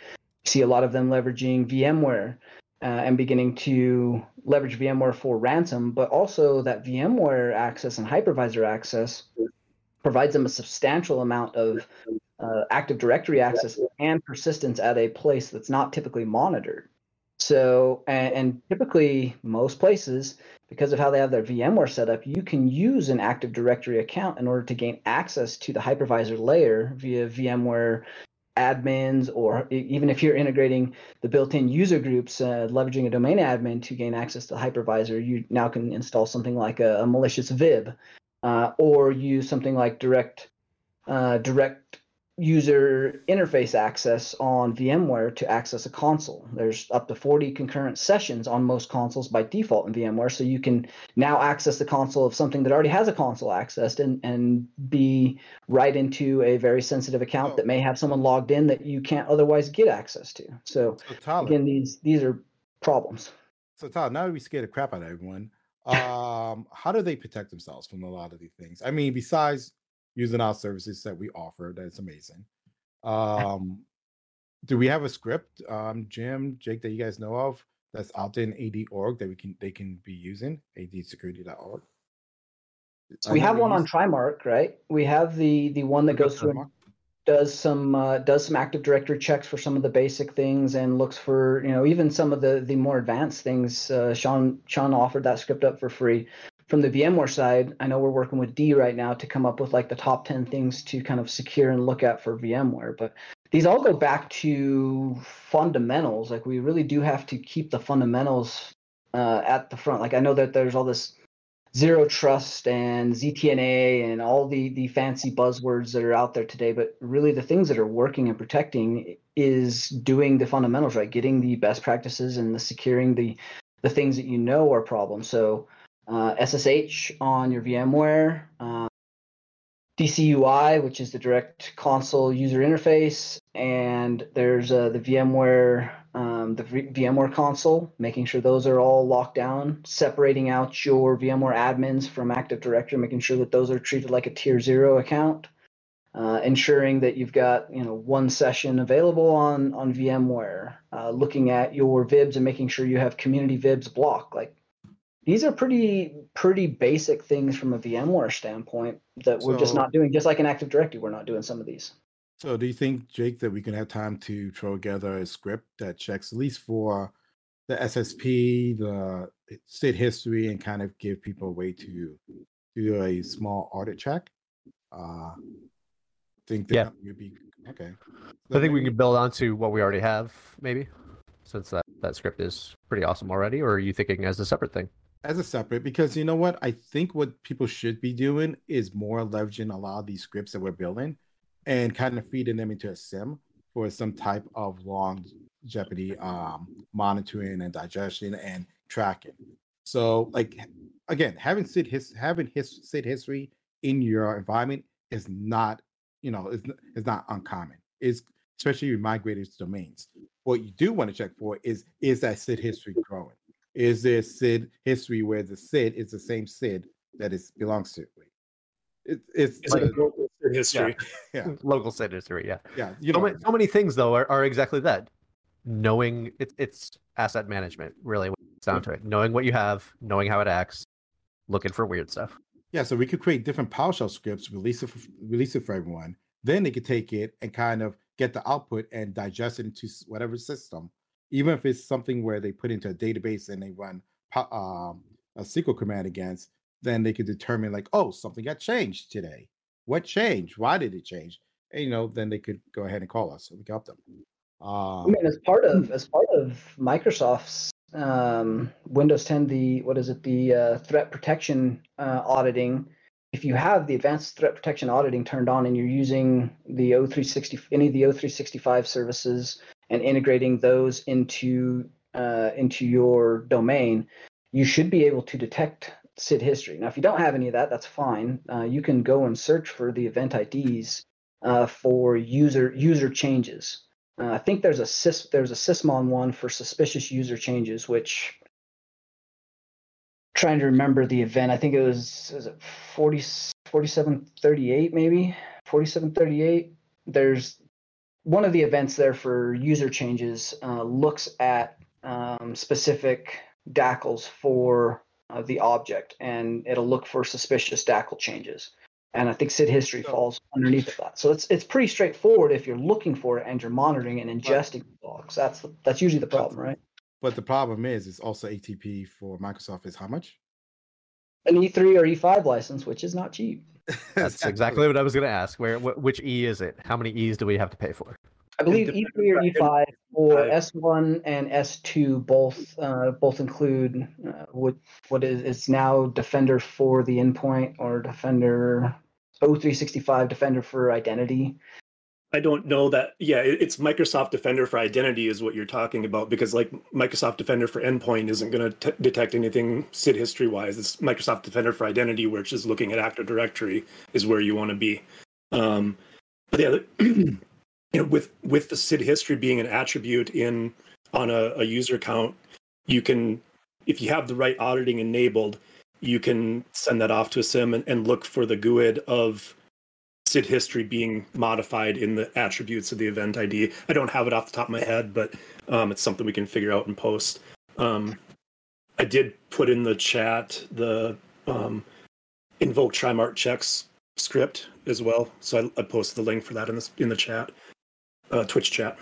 You see a lot of them leveraging VMware uh, and beginning to leverage VMware for ransom, but also that VMware access and hypervisor access provides them a substantial amount of uh, Active Directory access and persistence at a place that's not typically monitored. So, and, and typically most places, because of how they have their VMware set up, you can use an Active Directory account in order to gain access to the hypervisor layer via VMware admins, or even if you're integrating the built-in user groups, uh, leveraging a domain admin to gain access to the hypervisor, you now can install something like a, a malicious VIB, uh, or use something like direct uh, direct user interface access on VMware to access a console. There's up to 40 concurrent sessions on most consoles by default in VMware, so you can now access the console of something that already has a console accessed and, and be right into a very sensitive account Oh. that may have someone logged in that you can't otherwise get access to. So So Tyler, again, these these are problems. so Todd, now that we scared the crap out of everyone, um, how do they protect themselves from a lot of these things? I mean, besides using our services that we offer, that's amazing. Um, do we have a script, um, Jim, Jake, that you guys know of that's out there in AD org that we can they can be using? ADsecurity.org. So we have one on Trimark, right? We have the the one that goes through does some uh, does some Active Directory checks for some of the basic things and looks for you know even some of the the more advanced things. Uh, Sean Sean offered that script up for free. From the VMware side, I know we're working with D right now to come up with like the top ten things to kind of secure and look at for VMware. But these all go back to fundamentals. Like we really do have to keep the fundamentals uh, at the front. Like I know that there's all this zero trust and ZTNA and all the the fancy buzzwords that are out there today, but really the things that are working and protecting is doing the fundamentals right, getting the best practices and the securing the the things that you know are problems. So uh, SSH on your VMware, uh, DCUI, which is the direct console user interface, and there's uh, the VMware um, the v- VMware console, making sure those are all locked down, separating out your VMware admins from Active Directory, making sure that those are treated like a tier zero account, uh, ensuring that you've got you know one session available on on VMware, uh, looking at your VIBs and making sure you have community VIBs blocked. Like these are pretty pretty basic things from a VMware standpoint that we're just not doing. Just like in Active Directory, we're not doing some of these. So, do you think, Jake, that we can have time to throw together a script that checks at least for the SSP, the state history, and kind of give people a way to do a small audit check? Uh, think that Yeah. that would be okay. I think we can build onto what we already have, maybe, since that, that script is pretty awesome already. Or are you thinking as a separate thing? As a separate because you know what I think what people should be doing is more leveraging a lot of these scripts that we're building and kind of feeding them into a sim for some type of longevity um, monitoring and digestion and tracking. So like again, having SID his having his SID history in your environment is not you know it's, is not uncommon. Is especially with migrated domains. What you do want to check for is is that SID history growing? Is there a SID history where the SID is the same SID that it belongs to? It, it's Is it uh, a local history? yeah, Local state history, yeah. yeah. You so, know, many, so many things though are, are exactly that. Knowing it's it's asset management, really when it's down to it. Knowing what you have, knowing how it acts, looking for weird stuff. yeah. So we could create different PowerShell scripts, release it, for, release it for everyone. Then they could take it and kind of get the output and digest it into whatever system, even if it's something where they put into a database and they run um, a SQL command against. Then they could determine like, oh, something got changed today. What changed? Why did it change? And, you know, then they could go ahead and call us and we can help them. I Um, mean, as part of as part of Microsoft's um, Windows 10, the what is it, the uh, threat protection uh, auditing. If you have the advanced threat protection auditing turned on and you're using the O360 any of the O365 services and integrating those into uh, into your domain, you should be able to detect SID history. Now, if you don't have any of that, that's fine. Uh, you can go and search for the event IDs uh, for user user changes. Uh, I think there's a sys there's a sysmon one for suspicious user changes, which trying to remember the event. I think it was is it 40, 4738 maybe 4738. There's one of the events there for user changes uh, looks at um, specific DACLs for uh, the object, and it'll look for suspicious DACL changes. And I think SID history falls underneath of that. So it's it's pretty straightforward if you're looking for it and you're monitoring and ingesting logs. That's the, that's usually the problem, right? But the problem is, it's also ATP for Microsoft is how much? An E3 or E5 license, which is not cheap. That's exactly what I was going to ask. Where wh- which E is it? How many E's do we have to pay for? I believe E3 or E5 or S1 and S2 both uh, both include uh, what what is is now Defender for the endpoint or Defender O365 Defender for identity. I don't know that. Yeah, it's Microsoft Defender for Identity is what you're talking about because like Microsoft Defender for Endpoint isn't going to detect anything SID history wise. It's Microsoft Defender for Identity, which is looking at Active Directory, is where you want to be. Um, but yeah, you know, with with the SID history being an attribute in on a, a user account, you can, if you have the right auditing enabled, you can send that off to a SIM and, and look for the GUID of SID history being modified in the attributes of the event ID. I don't have it off the top of my head, but um, it's something we can figure out and post. Um, I did put in the chat the um, invoke trimart checks script as well, so I, I posted the link for that in the in the chat, uh, Twitch chat.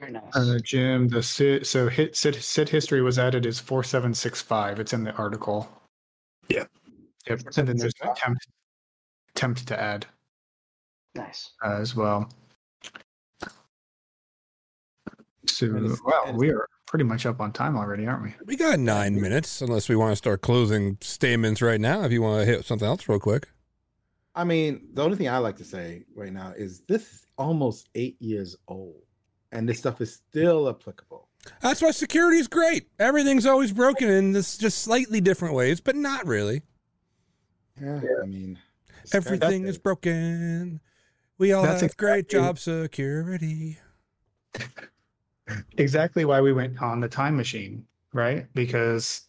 Very nice. Uh, Jim, the SID, so hit SID, SID history was added as 4765. It's in the article. Yeah. Yep. And then there's an attempt, attempt to add nice. uh, as well. So, And it's- wow, and- we are pretty much up on time already, aren't we? We got nine minutes, unless we want to start closing statements right now. If you want to hit something else real quick. I mean, the only thing I like to say right now is this is almost eight years old, and this stuff is still applicable. That's why security is great. Everything's always broken in this just slightly different ways, but not really. Yeah, I mean, Everything is broken. We all That's have great job security. exactly why we went on the time machine, right? Because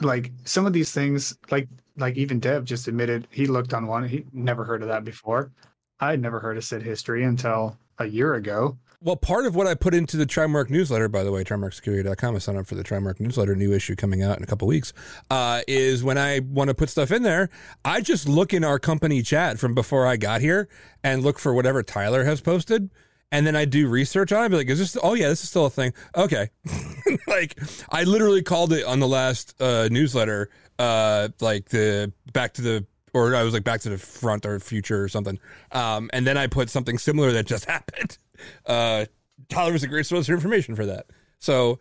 like some of these things, like like even Dev just admitted he looked on one, he never heard of that before. I had never heard of Sid history until a year ago. Well, part of what I put into the Trimark newsletter, by the way, trimarksecurity.com, I signed up for the Trimark newsletter, new issue coming out in a couple weeks, uh, is when I want to put stuff in there, I just look in our company chat from before I got here and look for whatever Tyler has posted. And then I do research on it. Be like, is this? Oh yeah, this is still a thing. Okay, like I literally called it on the last uh, newsletter, uh, like the back to the, or I was like back to the front or future or something. Um, and then I put something similar that just happened. Uh, Tyler was a great source of information for that. So,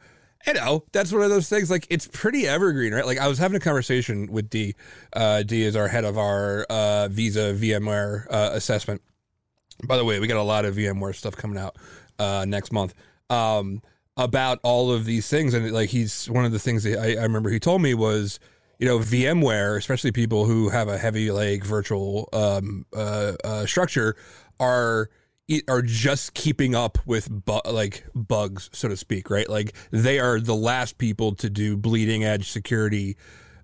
you know, that's one of those things. Like it's pretty evergreen, right? Like I was having a conversation with D. Uh, D is our head of our uh, Visa VMware uh, assessment. By the way, we got a lot of VMware stuff coming out uh, next month um, about all of these things, and like he's one of the things that I, I remember he told me was, you know, VMware, especially people who have a heavy like virtual um, uh, uh, structure, are are just keeping up with bu- like bugs, so to speak, right? Like they are the last people to do bleeding edge security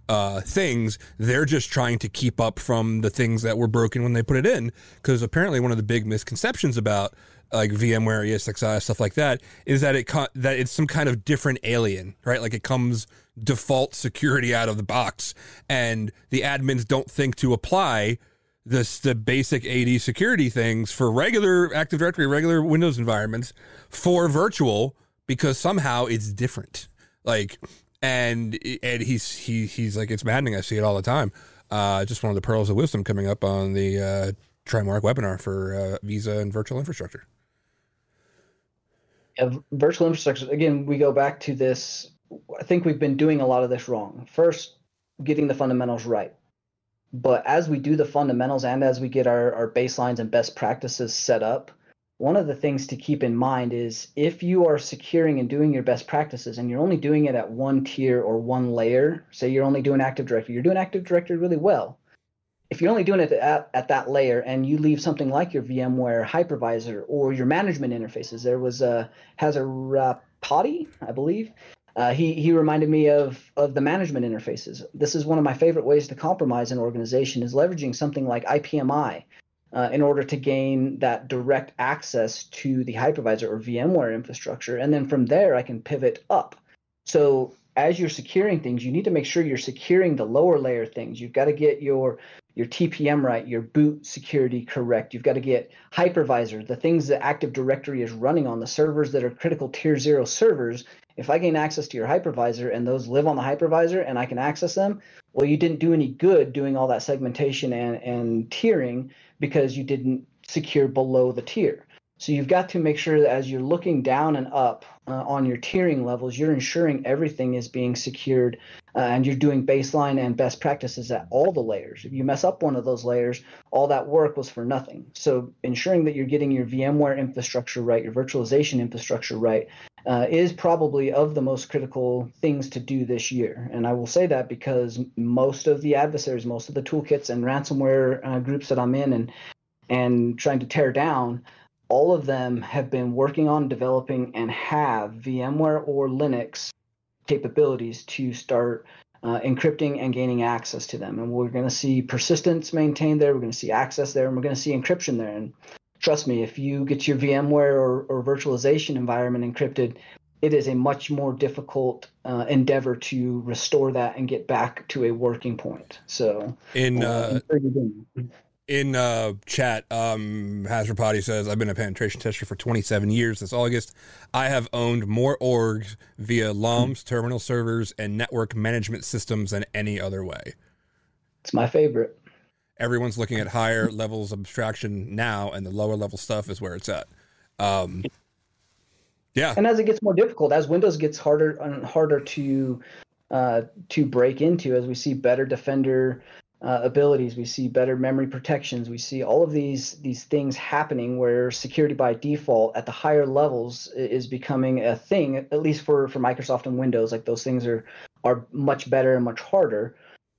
uh, things. They're just trying to keep up from the things that were broken when they put it in. Because apparently, one of the big misconceptions about like VMware, ESXi, stuff like that, is that it co- that it's some kind of different alien, right? Like it comes default security out of the box, and the admins don't think to apply this the basic AD security things for regular Active Directory, regular Windows environments for virtual because somehow it's different. Like and and he's he he's like it's maddening. I see it all the time. Uh, just one of the pearls of wisdom coming up on the uh, Trimark webinar for uh, Visa and virtual infrastructure. Yeah, virtual infrastructure. Again, we go back to this. I think we've been doing a lot of this wrong. First, getting the fundamentals right. But as we do the fundamentals and as we get our, our baselines and best practices set up, one of the things to keep in mind is if you are securing and doing your best practices and you're only doing it at one tier or one layer, say you're only doing Active Directory, you're doing Active Directory really well. If you're only doing it at, at that layer and you leave something like your VMware hypervisor or your management interfaces, there was a Hazarapati, I believe. Uh, he he reminded me of of the management interfaces. This is one of my favorite ways to compromise an organization is leveraging something like IPMI uh, in order to gain that direct access to the hypervisor or VMware infrastructure, and then from there I can pivot up. So as you're securing things, you need to make sure you're securing the lower layer things. You've got to get your your TPM right, your boot security correct. You've got to get hypervisor, the things that Active Directory is running on, the servers that are critical tier zero servers. If I gain access to your hypervisor and those live on the hypervisor and I can access them, well, you didn't do any good doing all that segmentation and, and tiering because you didn't secure below the tier. So you've got to make sure that as you're looking down and up uh, on your tiering levels, you're ensuring everything is being secured uh, and you're doing baseline and best practices at all the layers. If you mess up one of those layers, all that work was for nothing. So ensuring that you're getting your VMware infrastructure right, your virtualization infrastructure right, uh, is probably of the most critical things to do this year. And I will say that because most of the adversaries, most of the toolkits and ransomware uh, groups that I'm in and and trying to tear down, all of them have been working on developing and have VMware or Linux capabilities to start uh, encrypting and gaining access to them. And we're going to see persistence maintained there. We're going to see access there, and we're going to see encryption there. And trust me, if you get your VMware or, or virtualization environment encrypted, it is a much more difficult uh, endeavor to restore that and get back to a working point. So, In uh, uh, I'm sure you're doing it. in uh, chat, um, says, I've been a penetration tester for 27 years this August. I have owned more orgs via LOMs, terminal servers, and network management systems than any other way. it's my favorite. Everyone's looking at higher levels of abstraction now, and the lower level stuff is where it's at. Um, yeah, and as it gets more difficult as windows gets harder and harder to uh, to break into as we see better defender uh, abilities we see better memory protections we see all of these these things happening where security by default at the higher levels is becoming a thing at least for for microsoft and windows like those things are are much better and much harder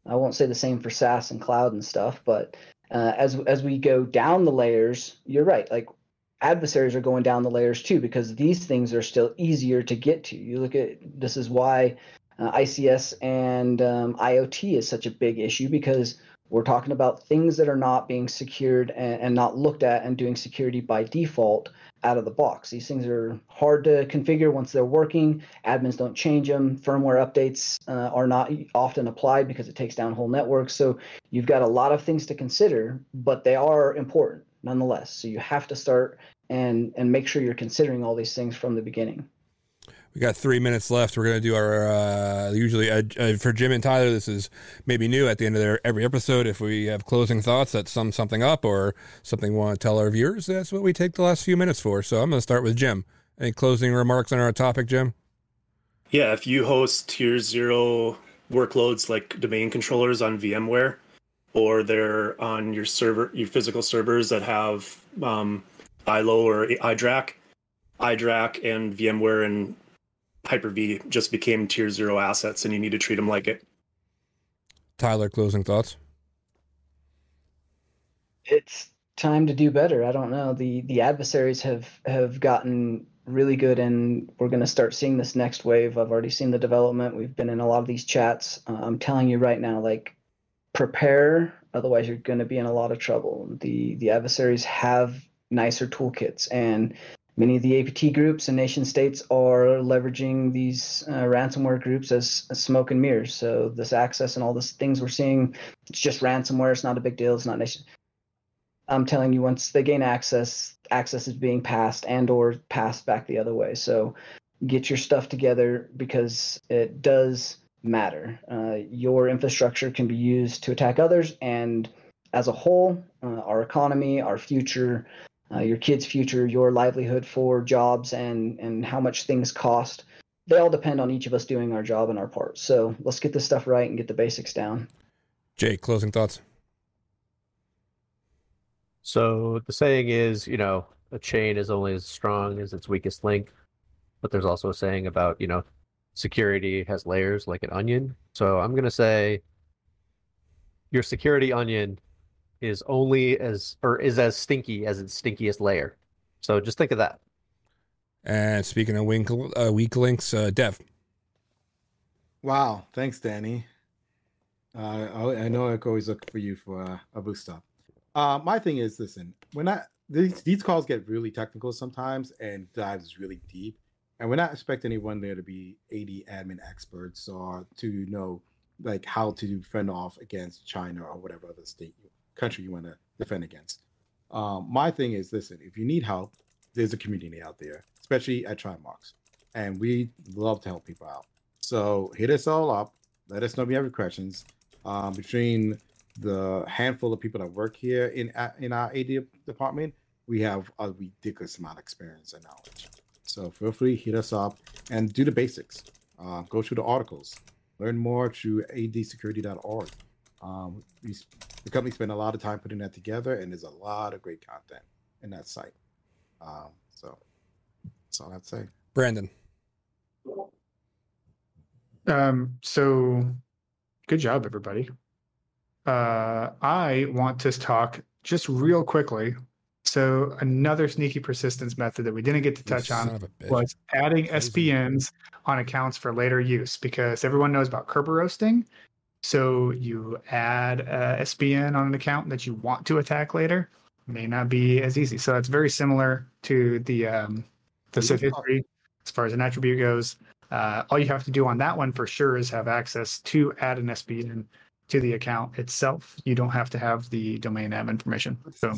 I won't say the same for SaaS and cloud and stuff, but uh, as as we go down the layers, you're right. Like adversaries are going down the layers too because these things are still easier to get to. You look at this is why uh, ICS and um, IoT is such a big issue because we're talking about things that are not being secured and, and, not looked at and doing security by default out of the box. These things are hard to configure once they're working. Admins don't change them. Firmware updates uh, are not often applied because it takes down whole networks. So you've got a lot of things to consider, but they are important nonetheless. So you have to start and and make sure you're considering all these things from the beginning. We got three minutes left. We're going to do our uh, usually uh, uh, for Jim and Tyler. This is maybe new at the end of their every episode. If we have closing thoughts that sum something up or something we want to tell our viewers, that's what we take the last few minutes for. So I'm going to start with Jim. Any closing remarks on our topic, Jim? Yeah, if you host tier zero workloads like domain controllers on VMware, or they're on your server, your physical servers that have um, ILO or iDRAC, iDRAC and VMware and Hyper-V just became tier zero assets, and you need to treat them like it. Tyler, closing thoughts. It's time to do better. I don't know. the The adversaries have have gotten really good, and we're going to start seeing this next wave. I've already seen the development. We've been in a lot of these chats. Uh, I'm telling you right now, like prepare, otherwise you're going to be in a lot of trouble. The the adversaries have nicer toolkits and Many of the APT groups and nation states are leveraging these uh, ransomware groups as, as, smoke and mirrors. So this access and all these things we're seeing, it's just ransomware. It's not a big deal. It's not nation. I'm telling you, once they gain access, access is being passed and or passed back the other way. So get your stuff together because it does matter. Uh, your infrastructure can be used to attack others, and as a whole, uh, our economy, our future, uh, your kids' future, your livelihood for jobs, and and how much things cost. They all depend on each of us doing our job and our part. So let's get this stuff right and get the basics down. Jay, closing thoughts. So the saying is, you know, a chain is only as strong as its weakest link. But there's also a saying about, you know, security has layers like an onion. So I'm going to say your security onion is only as or is as stinky as its stinkiest layer. So just think of that. And speaking of wink, uh, weak links, uh, Dev. Wow, thanks, Danny. Uh, I, I know I always look for you for uh, a boost up. Uh, my thing is, listen, when I these these calls get really technical sometimes and dives really deep, and we're not expecting anyone there to be AD admin experts or to know like how to fend off against China or whatever other state country you want to defend against. Um, my thing is, listen, if you need help, there's a community out there, especially at Trimarks, and we love to help people out. So hit us all up. Let us know if you have any questions. Um, between the handful of people that work here in in our AD department, we have a ridiculous amount of experience and knowledge. So feel free hit us up and do the basics. Uh, go through the articles, learn more through adsecurity.org. Um, we, the company spent a lot of time putting that together, and there's a lot of great content in that site. Um, so that's all I have to say. Brandon. Um, so good job, everybody. Uh, I want to talk just real quickly. So another sneaky persistence method that we didn't get to touch on was adding SPNs on accounts for later use because everyone knows about Kerberos roasting so you add a SBN on an account that you want to attack later. May not be as easy. So that's very similar to the um, the Civ history as far as an attribute goes. Uh, all you have to do on that one for sure is have access to add an SBN to the account itself. You don't have to have the domain admin permission. So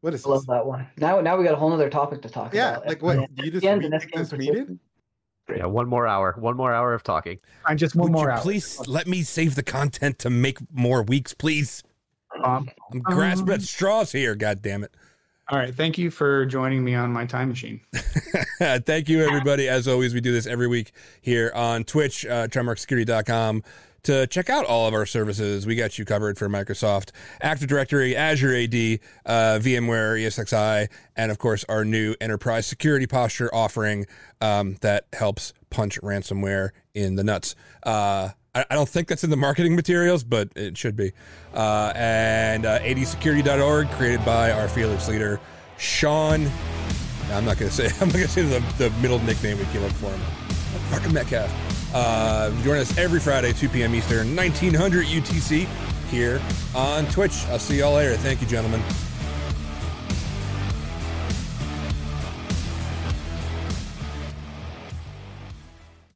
what is I love that one. Now now we got a whole other topic to talk yeah, about. Yeah, like what? Do you just read this meeting? Yeah, one more hour. One more hour of talking. I just one Would more hour. Please let me save the content to make more weeks, please. Um, I'm grasping um, at straws here. God damn it. All right. Thank you for joining me on my time machine. thank you, everybody. As always, we do this every week here on Twitch, uh, TrimarkSecurity.com to check out all of our services. We got you covered for Microsoft Active Directory, Azure AD, uh, VMware, ESXi, and of course our new enterprise security posture offering um, that helps punch ransomware in the nuts. Uh, I, don't think that's in the marketing materials, but it should be. Uh, and uh, adsecurity.org, created by our fearless leader, Sean. I'm not going to say. I'm not going to say the, the middle nickname we came up for him. Fucking Metcalf. Uh, join us every Friday, 2 p.m. Eastern, 1900 UTC here on Twitch. I'll see y'all later. Thank you, gentlemen.